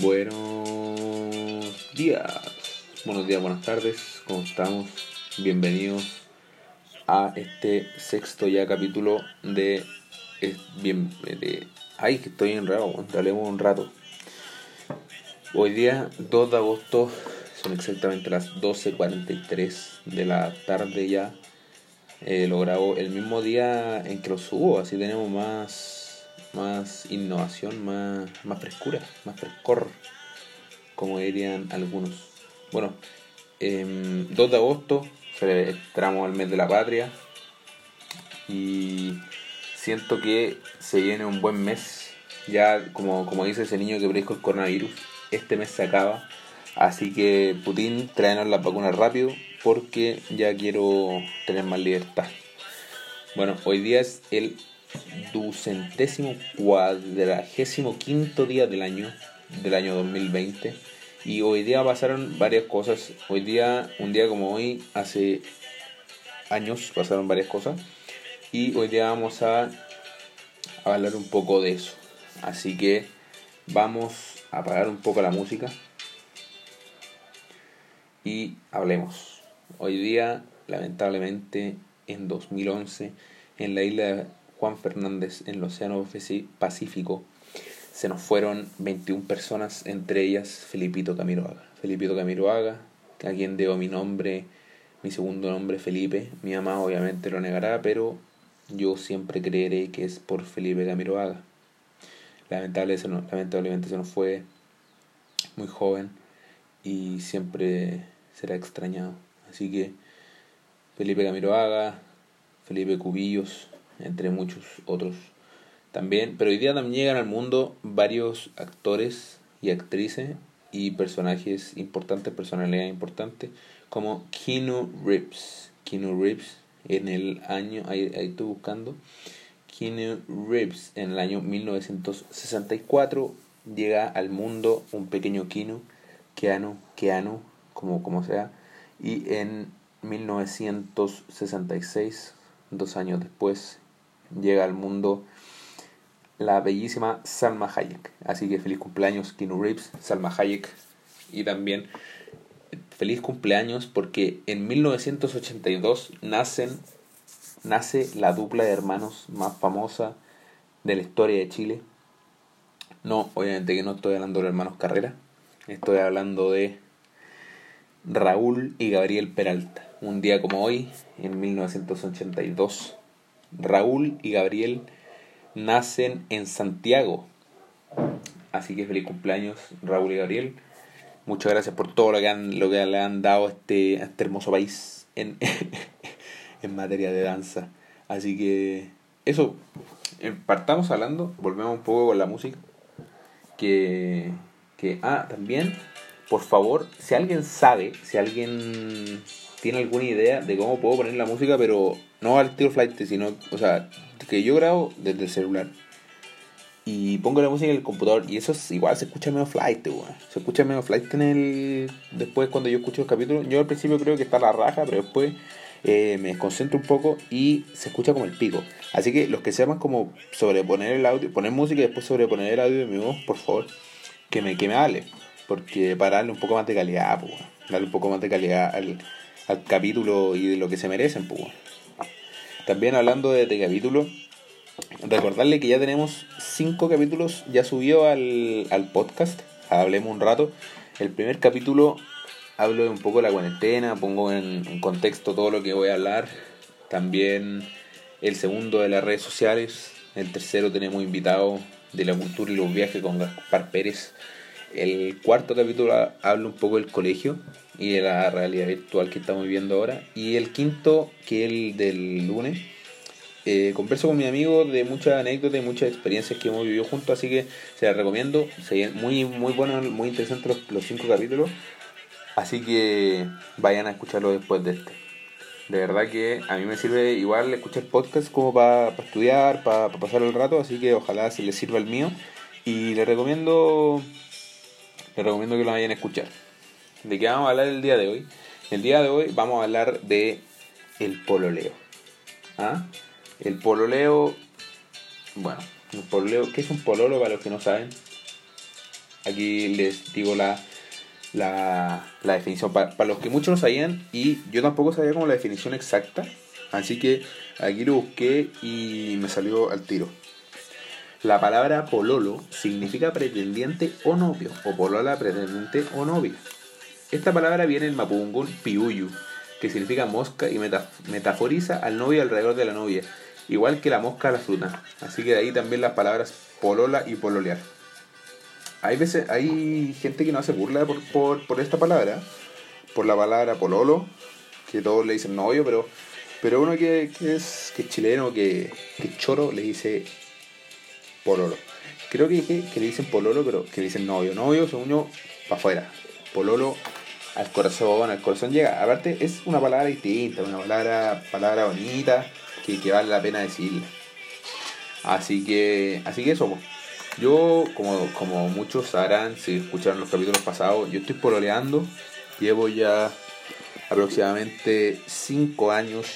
Buenos días, buenos días, buenas tardes, ¿cómo estamos? Bienvenidos a este sexto ya capítulo de... bien, de ay, que estoy enredado, hablemos un rato. Hoy día, 2 de agosto, son exactamente las 12.43 de la tarde ya. Eh, lo grabo el mismo día en que lo subo, así tenemos más más innovación, más, más frescura, más frescor, como dirían algunos. Bueno, 2 em, de agosto entramos al mes de la patria y siento que se viene un buen mes. Ya, como, como dice ese niño que predijo el coronavirus, este mes se acaba. Así que Putin, tráenos las vacunas rápido porque ya quiero tener más libertad. Bueno, hoy día es el ducentésimo cuadragésimo quinto día del año, del año 2020. Y hoy día pasaron varias cosas. Hoy día, un día como hoy, hace años pasaron varias cosas. Y hoy día vamos a hablar un poco de eso. Así que vamos a apagar un poco la música. Y hablemos. Hoy día, lamentablemente, en 2011, en la isla Juan Fernández en el Océano Pacífico, se nos fueron 21 personas, entre ellas Felipito Camiroaga. Felipito Camiroaga, a quien debo mi nombre, mi segundo nombre Felipe. Mi mamá obviamente lo negará, pero yo siempre creeré que es por Felipe Camiroaga. Lamentablemente, lamentablemente se nos fue muy joven y siempre será extrañado. Así que Felipe Camiroaga, Felipe Cubillos, entre muchos otros también. Pero hoy día también llegan al mundo varios actores y actrices y personajes importantes, personalidades importantes, como Keanu Reeves. Keanu Reeves en el año, ahí, ahí estoy buscando, Keanu Reeves en el año 1964 llega al mundo un pequeño Keanu, Keanu, Keanu, como, como sea, y en 1966, dos años después, llega al mundo la bellísima Salma Hayek. Así que feliz cumpleaños Keanu Reeves, Salma Hayek y también feliz cumpleaños porque en 1982 nacen nace la dupla de hermanos más famosa de la historia de Chile. No, obviamente que no estoy hablando de los hermanos Carrera, estoy hablando de Raúl y Gabriel Peralta. Un día como hoy, en 1982, Raúl y Gabriel nacen en Santiago. Así que feliz cumpleaños Raúl y Gabriel. Muchas gracias por todo lo que, han, lo que le han dado a este, este hermoso país en, en materia de danza. Así que eso, eh, partamos hablando, volvemos un poco con la música. Que, que, ah, también, por favor, si alguien sabe, si alguien tiene alguna idea de cómo puedo poner la música, pero no al tiro flight, sino, o sea, que yo grabo desde el celular y pongo la música en el computador y eso es igual se escucha medio flight, Se escucha medio flight en el después cuando yo escucho los capítulos. Yo al principio creo que está la raja, pero después eh, me concentro un poco y se escucha como el pico. Así que los que sepan como sobreponer el audio, poner música y después sobreponer el audio de mi voz, por favor, que me, que me hable. Porque para darle un poco más de calidad, pues, darle un poco más de calidad al, al capítulo y de lo que se merecen, pues. También hablando de, este capítulo, recordarle que ya tenemos cinco capítulos ya subió al, al podcast. Hablemos un rato. El primer capítulo hablo de un poco de la cuarentena, pongo en, en, contexto todo lo que voy a hablar. También el segundo de las redes sociales. El tercero tenemos invitado de la cultura y los viajes con Gaspar Pérez. El cuarto capítulo habla un poco del colegio y de la realidad virtual que estamos viviendo ahora. Y el quinto, que es el del lunes, eh, converso con mi amigo de muchas anécdotas y muchas experiencias que hemos vivido juntos, así que se las recomiendo. Muy, muy bueno, muy interesantes los, los cinco capítulos. Así que vayan a escucharlo después de este. De verdad que a mí me sirve igual escuchar podcast como para estudiar, para pasar el rato, así que ojalá se les sirva el mío. Y les recomiendo les recomiendo que lo vayan a escuchar. ¿De qué vamos a hablar el día de hoy? El día de hoy vamos a hablar de el pololeo. ¿Ah? El pololeo, bueno, el pololeo, ¿qué es un pololo para los que no saben? Aquí les digo la, la, la definición para, para los que muchos no sabían y yo tampoco sabía como la definición exacta. Así que aquí lo busqué y me salió al tiro. La palabra pololo significa pretendiente o novio, o polola pretendiente o novia. Esta palabra viene en mapungún piuyu, que significa mosca y metaforiza al novio alrededor de la novia, igual que la mosca a la fruta. Así que de ahí también las palabras polola y pololear. Hay veces, hay gente que no hace burla por, por, esta palabra, por la palabra pololo, que todos le dicen novio, pero, pero uno que, es, que chileno, que, que choro, le dice pololo. Creo que dije que le dicen pololo, pero que le dicen novio. Novio, según yo, para afuera. Pololo al corazón, al corazón llega. Aparte, es una palabra distinta, una palabra, palabra bonita que, que vale la pena decirla. Así que, así que eso, yo, como, como muchos sabrán, si escucharon los capítulos pasados, yo estoy pololeando. Llevo ya aproximadamente 5 años,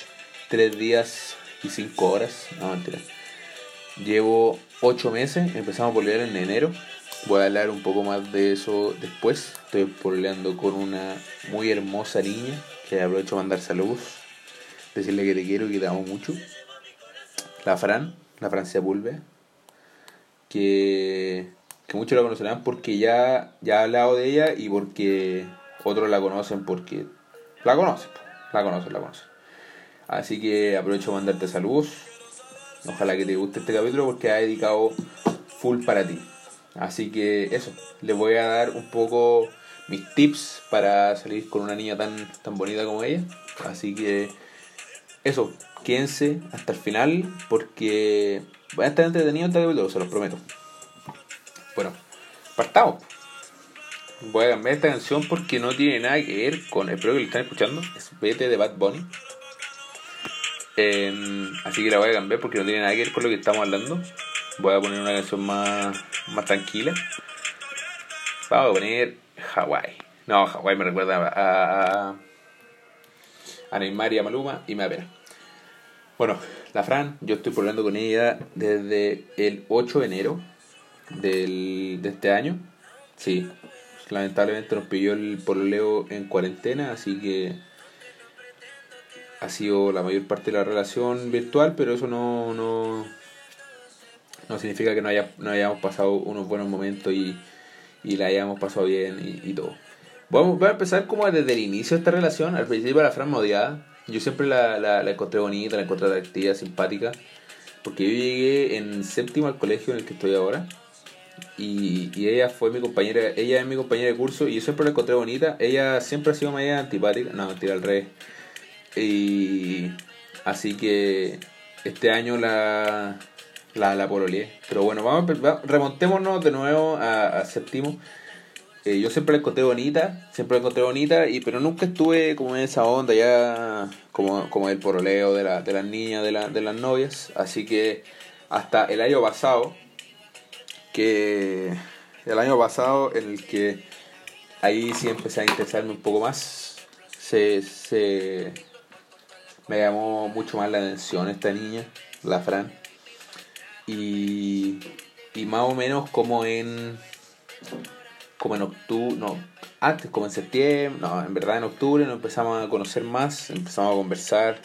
3 días y 5 horas. No, mentira. Llevo 8 meses, empezamos a pololear en enero. Voy a hablar un poco más de eso después. Estoy pololeando con una muy hermosa niña que aprovecho mandar saludos. Decirle que te quiero y que te amo mucho. La Fran, la Francia Pulve. Que, que muchos la conocerán porque ya, ya he hablado de ella y porque otros la conocen porque la conocen. La conocen, la conocen. Así que aprovecho a mandarte saludos. Ojalá que te guste este capítulo porque ha dedicado full para ti. Así que eso, les voy a dar un poco mis tips para salir con una niña tan, tan bonita como ella. Así que eso, quédense hasta el final porque va a estar entretenido este capítulo, se los prometo. Bueno, partamos. Voy a cambiar esta canción porque no tiene nada que ver con. Espero que lo estén escuchando. Es Vete de Bad Bunny. Em, así que la voy a cambiar porque no tiene nada que ver con lo que estamos hablando. Voy a poner una canción más, más tranquila. Vamos a poner Hawaii. No, Hawaii me recuerda a, a, Neymar y a Maluma y me da pena. Bueno, la Fran, yo estoy hablando con ella desde el 8 de enero del, de este año. Sí, lamentablemente nos pilló el pololeo en cuarentena, así que ha sido la mayor parte de la relación virtual, pero eso no, no, no significa que no, haya, no hayamos pasado unos buenos momentos y, y la hayamos pasado bien y, y todo. Vamos, voy a empezar como desde el inicio de esta relación. Al principio la Fran me. Yo siempre la, la, encontré bonita, la encontré atractiva, simpática. Porque yo llegué en séptimo al colegio en el que estoy ahora. Y, y, ella fue mi compañera, ella es mi compañera de curso y yo siempre la encontré bonita. Ella siempre ha sido más antipática, no, mentira, al revés. Y así que este año la, la, la. Pero bueno, vamos, remontémonos de nuevo a, a séptimo. Eh, yo siempre la encontré bonita, siempre encontré bonita, y, pero nunca estuve como en esa onda ya como, como el poroleo de, la, de las niñas, de, la, de las novias. Así que hasta el año pasado, que el año pasado en el que ahí sí empecé a interesarme un poco más, se, se me llamó mucho más la atención esta niña, la Fran y, y más o menos como en como en octubre, no, antes como en septiembre, no, en verdad en octubre nos empezamos a conocer más, empezamos a conversar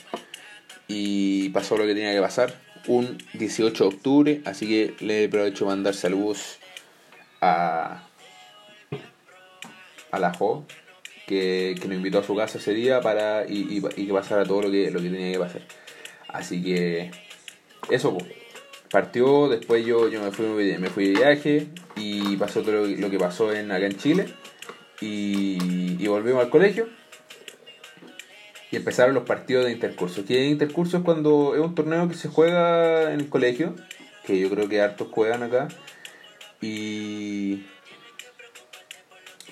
y pasó lo que tenía que pasar. Un 18 de octubre, así que le aprovecho mandar saludos a, a la Jo, que, que, nos invitó a su casa ese día para y, y, que pasara todo lo que, lo que tenía que pasar. Así que eso, pues partió, después yo, yo me, fui, me fui de viaje y pasó todo lo, que pasó en, acá en Chile. Y, y, volvimos al colegio y empezaron los partidos de intercurso. Que intercurso es cuando es un torneo que se juega en el colegio, que yo creo que hartos juegan acá. Y...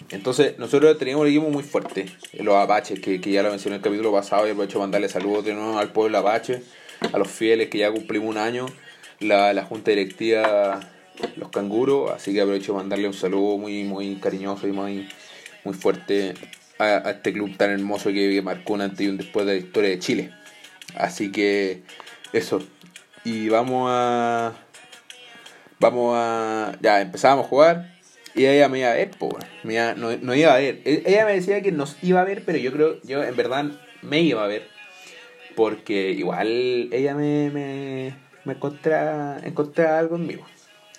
Entonces, nosotros teníamos un equipo muy fuerte, los Apaches, que, que ya lo mencioné en el capítulo pasado y aprovecho mandarle saludos de nuevo al pueblo Apache, a los fieles que ya cumplimos un año la, la junta directiva Los Canguros, así que aprovecho de mandarle un saludo muy, muy cariñoso y muy, muy fuerte a, este club tan hermoso que, marcó un antes y un después de la historia de Chile. Así que eso. Y vamos a. Vamos a. Ya empezamos a jugar. Y ella me iba a ver, po, me iba- no, no iba a ver. E- Ella me decía que nos iba a ver, pero yo creo, yo en verdad me iba a ver. Porque igual ella me, me, me encontraba, encontraba algo en.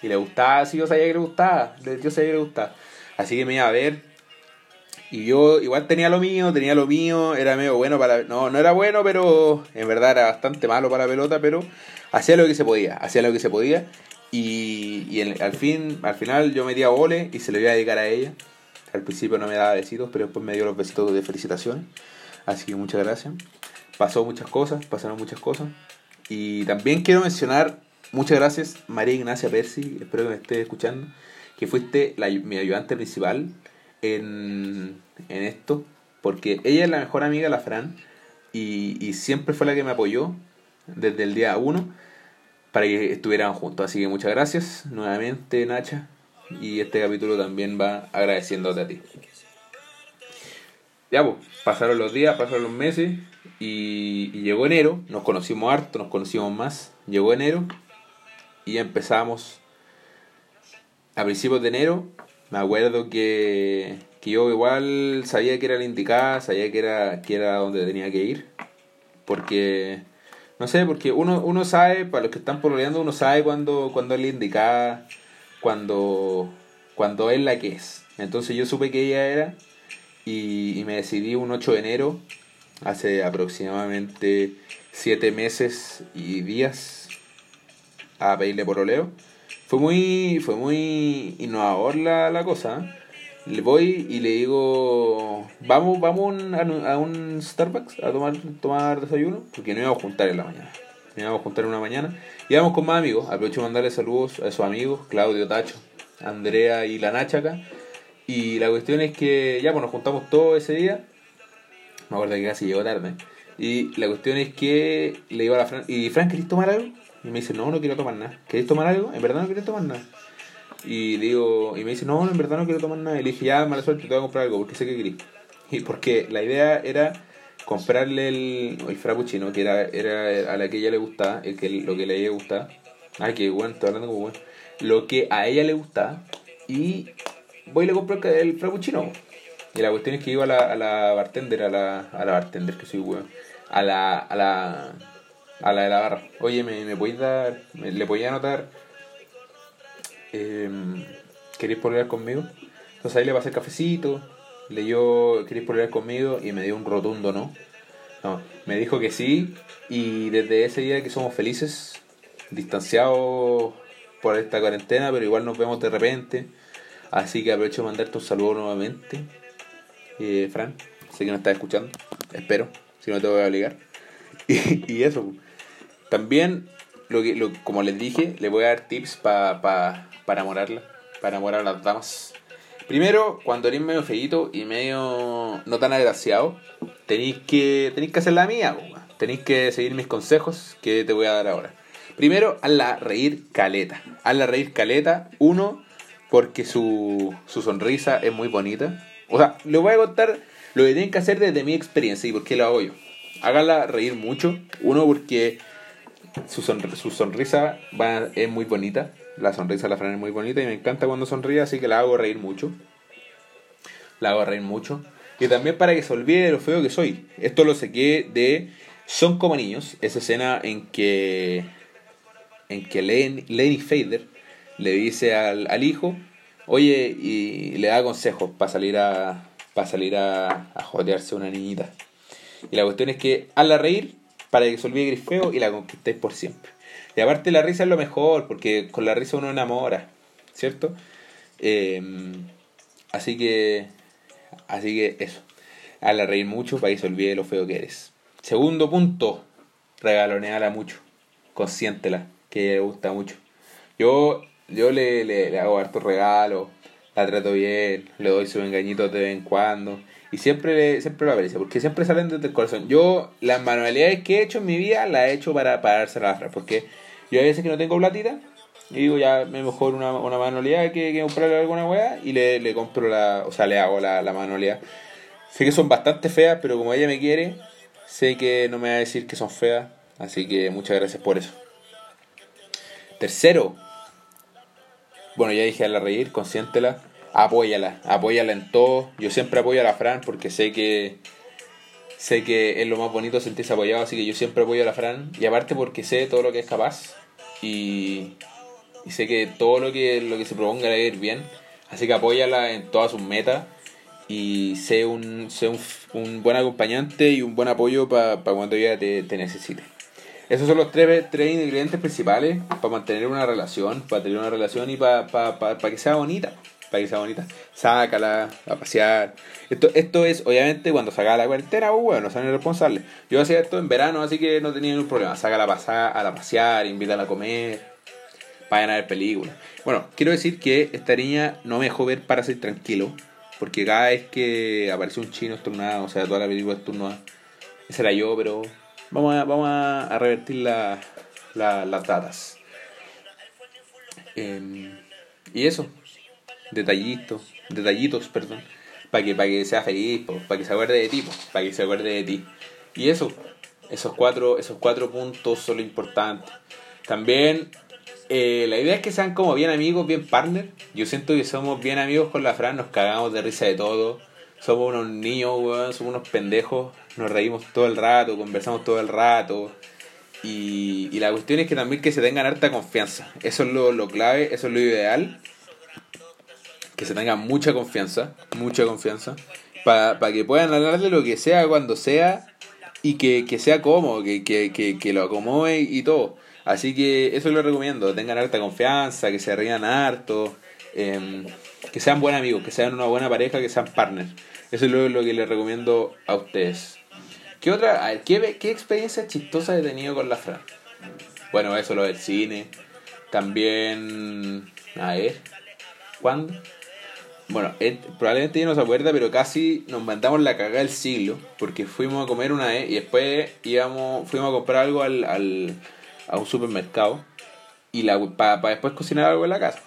Y le gustaba, sí, yo sabía que le gustaba. Yo sabía que le gustaba. Así que me iba a ver. Y yo igual tenía lo mío, tenía lo mío, era medio bueno para... No, no era bueno, pero en verdad era bastante malo para la pelota, pero hacía lo que se podía, hacía lo que se podía. Y, y al, fin, al final yo metía goles y se lo iba a dedicar a ella. Al principio no me daba besitos, pero después me dio los besitos de felicitaciones. Así que muchas gracias. Pasó muchas cosas, pasaron muchas cosas. Y también quiero mencionar, muchas gracias María Ignacia Percy, espero que me estés escuchando, que fuiste la, mi ayudante principal en, en esto, porque ella es la mejor amiga de la Fran y, y siempre fue la que me apoyó desde el día uno para que estuvieran juntos. Así que muchas gracias nuevamente Nacha y este capítulo también va agradeciéndote a ti. Ya pues, pasaron los días, pasaron los meses y, y llegó enero, nos conocimos harto, nos conocimos más, llegó enero y empezamos. A principios de enero, me acuerdo que, que yo igual sabía que era la indicada, sabía que era, que era donde tenía que ir, porque, no sé, porque uno, uno sabe, para los que están pololeando, uno sabe cuando, cuando es la indicada, cuando, cuando es la que es. Entonces yo supe que ella era y, me decidí un 8 de enero, hace aproximadamente 7 meses y días, a pedirle por oleo. Fue muy, fue muy innovador la, la cosa. ¿eh? Le voy y le digo, vamos, vamos a un, Starbucks a tomar, tomar desayuno, porque nos íbamos a juntar en la mañana. A juntar una mañana. Y vamos con más amigos. Aprovecho de mandarle saludos a esos amigos, Claudio Tacho, Andrea y la Nacha. Y la cuestión es que ya pues nos juntamos todo ese día. Me acuerdo que casi llegó tarde. Y la cuestión es que le digo a la Fran, ¿y Fran, querés tomar algo? Y me dice, no, no quiero tomar nada. ¿Querés tomar algo? En verdad no quiero tomar nada. Y le digo, y me dice, no, en verdad no quiero tomar nada. Y le dije, ya, mala suerte, te voy a comprar algo, porque sé que querés. Y porque la idea era comprarle el, el frappuccino, que era, era a la que ella le gustaba, el que, lo que a ella gustaba. Ay, que bueno, estoy hablando como bueno. Lo que a ella le gustaba. Y voy y le compro el, frappuccino. Y la cuestión es que iba a la, a la bartender, a la, a la bartender, que soy weón. A la, a la, a la de la barra. Oye, ¿me, me podéis dar, me- le podéis anotar, eh, ¿queréis polear conmigo? Entonces ahí le pasé el cafecito, leyó, ¿queréis polear conmigo? Y me dio un rotundo no. No, me dijo que sí, y desde ese día que somos felices, distanciados por esta cuarentena, pero igual nos vemos de repente. Así que aprovecho de mandarte un saludo nuevamente. Eh, Fran, sé que no estás escuchando, espero, si no te voy a obligar. Y, eso, también, lo que, lo, como les dije, le voy a dar tips pa, pa, para enamorarla, para enamorar a las damas. Primero, cuando eres medio feíto y medio no tan agraciado, tenéis que, tenéis que hacer la mía, tenéis que seguir mis consejos que te voy a dar ahora. Primero, hazla reír caleta. Hazla reír caleta, uno, porque su, su sonrisa es muy bonita. O sea, le voy a contar lo que tienen que hacer desde mi experiencia y por qué lo hago yo. Reír mucho, uno, porque su, su sonrisa va, es muy bonita. La sonrisa de la Fran es muy bonita y me encanta cuando sonríe, así que la hago reír mucho. La hago reír mucho. Y también para que se olvide de lo feo que soy. Esto lo saqué de Son como niños, esa escena en que en que Len- Lenny Fader le dice al, al hijo, oye, y le da consejos para salir a para salir a, a jotearse a una niñita. Y la cuestión es que hazla reír para que se olvide que eres feo y la conquistéis por siempre. Y aparte la risa es lo mejor, porque con la risa uno enamora, ¿cierto? Eh, así que, así que eso. Hazla reír mucho para que se olvide lo feo que eres. Segundo punto, regaloneala mucho. Consiéntela, que le gusta mucho. Yo, yo le, le, le hago hartos regalos, la trato bien, le doy sus engañitos de vez en cuando. Y siempre, siempre lo aprecio, porque siempre salen desde el corazón. Yo, las manualidades que he hecho en mi vida, las he hecho para, para dársela a porque yo a veces que no tengo platita, y digo, ya me mejor una, una manualidad que, que comprarle alguna weá, y le, le compro la, o sea, le hago la, la manualidad. Sé que son bastante feas, pero como ella me quiere, sé que no me va a decir que son feas, así que muchas gracias por eso. Tercero, bueno, ya dije a la reír, consiéntela. apóyala, apóyala en todo. Yo siempre apoyo a la Fran porque sé que sé que es lo más bonito sentirse apoyado, así que yo siempre apoyo a la Fran. Y aparte porque sé todo lo que es capaz y, sé que todo lo que, lo que se proponga le ir bien. Así que apóyala en todas sus metas y sé un, sé un, un buen acompañante y un buen apoyo para cuando ella te, te necesite. Esos son los tres, tres ingredientes principales para mantener una relación, para tener una relación y para, para, para, que sea bonita. Para que sea bonita. Sácala a pasear. Esto, esto es, obviamente, cuando saca la cuarentena, oh, bueno, son irresponsables. Yo hacía esto en verano, así que no tenía ningún problema. Sácala a, pasar, a la pasear, invítala a comer, vayan a ver películas. Bueno, quiero decir que esta niña no me dejó ver para ser tranquilo. Porque cada vez que apareció un chino estornado, o sea, toda la película estornada, ese era yo, pero vamos a, vamos a, revertir la, la, las datas. Eh, y eso, detallitos, detallitos, perdón, para que, para que sea feliz, para que se acuerde de ti, para que se acuerde de ti. Y eso, esos cuatro, esos cuatro puntos son lo importante. También eh, la idea es que sean como bien amigos, bien partner. Yo siento que somos bien amigos con la Fran, nos cagamos de risa de todo. Somos unos niños, weón, somos unos pendejos. Nos reímos todo el rato, conversamos todo el rato. Y, y la cuestión es que también que se tengan harta confianza. Eso es lo, lo clave, eso es lo ideal. Que se tengan mucha confianza, mucha confianza. Para que puedan hablar de lo que sea cuando sea y que, que sea cómodo, que, que, que, que lo acomode y todo. Así que eso lo recomiendo, tengan harta confianza, que se rían harto, eh, que sean buenos amigos, que sean una buena pareja, que sean partners. Eso es lo, lo que les recomiendo a ustedes. ¿Qué otra? A ver, ¿qué, ¿qué experiencia chistosa he tenido con la Fran? Bueno, eso lo del cine. También. A ver. ¿Cuándo? Bueno, probablemente ya no se acuerda, pero casi nos mandamos la cagada del siglo. Porque fuimos a comer una vez y después íbamos, fuimos a comprar algo al, al a un supermercado y para después cocinar algo en la casa.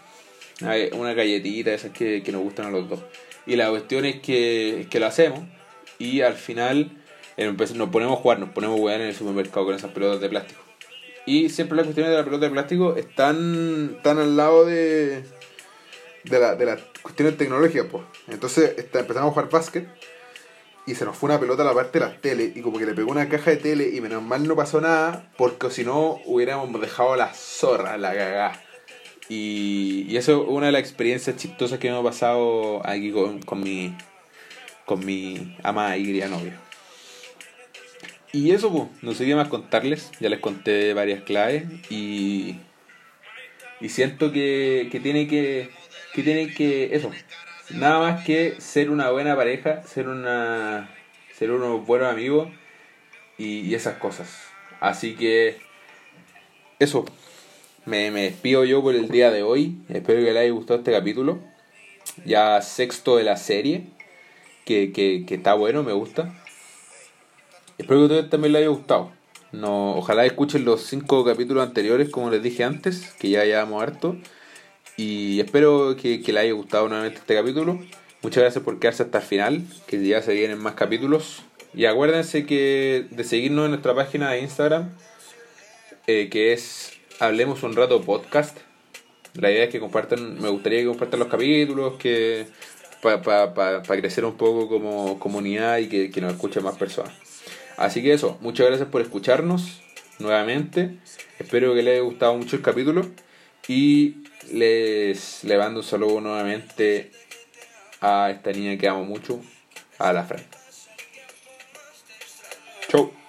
Una galletita, esas que, que nos gustan a los dos. Y la cuestión es que, que lo hacemos y al final eh, nos ponemos a jugar, nos ponemos a jugar en el supermercado con esas pelotas de plástico. Y siempre las cuestiones de la pelota de plástico están, están al lado de, de, la, de las cuestiones tecnológicas. Pues. Entonces empezamos a jugar básquet y se nos fue una pelota a la parte de las tele y como que le pegó una caja de tele y menos mal no pasó nada porque si no hubiéramos dejado la zorra, la cagá. Y, y eso es una de las experiencias chistosas que hemos pasado aquí con, con mi con mi amada y novia. Y eso, pues, no sé qué más contarles. Ya les conté varias claves y, y siento que, que tiene que, que tiene que, eso, nada más que ser una buena pareja, ser una ser unos buenos amigos y, esas cosas. Así que eso, me, me, despido yo por el día de hoy. Espero que les haya gustado este capítulo. Ya sexto de la serie, que, que, que está bueno, me gusta. Espero que a ustedes también les haya gustado. No, ojalá escuchen los cinco capítulos anteriores, como les dije antes, que ya llevamos harto. Y espero que, que les haya gustado nuevamente este capítulo. Muchas gracias por quedarse hasta el final, que ya se vienen más capítulos. Y acuérdense que de seguirnos en nuestra página de Instagram, eh, que es Hablemos un rato podcast. La idea es que compartan, me gustaría que compartan los capítulos, que para pa, pa, crecer un poco como comunidad y que, que nos escuchen más personas. Así que eso, muchas gracias por escucharnos nuevamente. Espero que les haya gustado mucho el capítulo. Y les le mando un saludo nuevamente a esta niña que amo mucho, a la Fran. Chau.